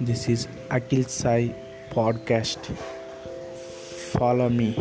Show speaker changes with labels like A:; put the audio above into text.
A: This is Atil Sai podcast. Follow me.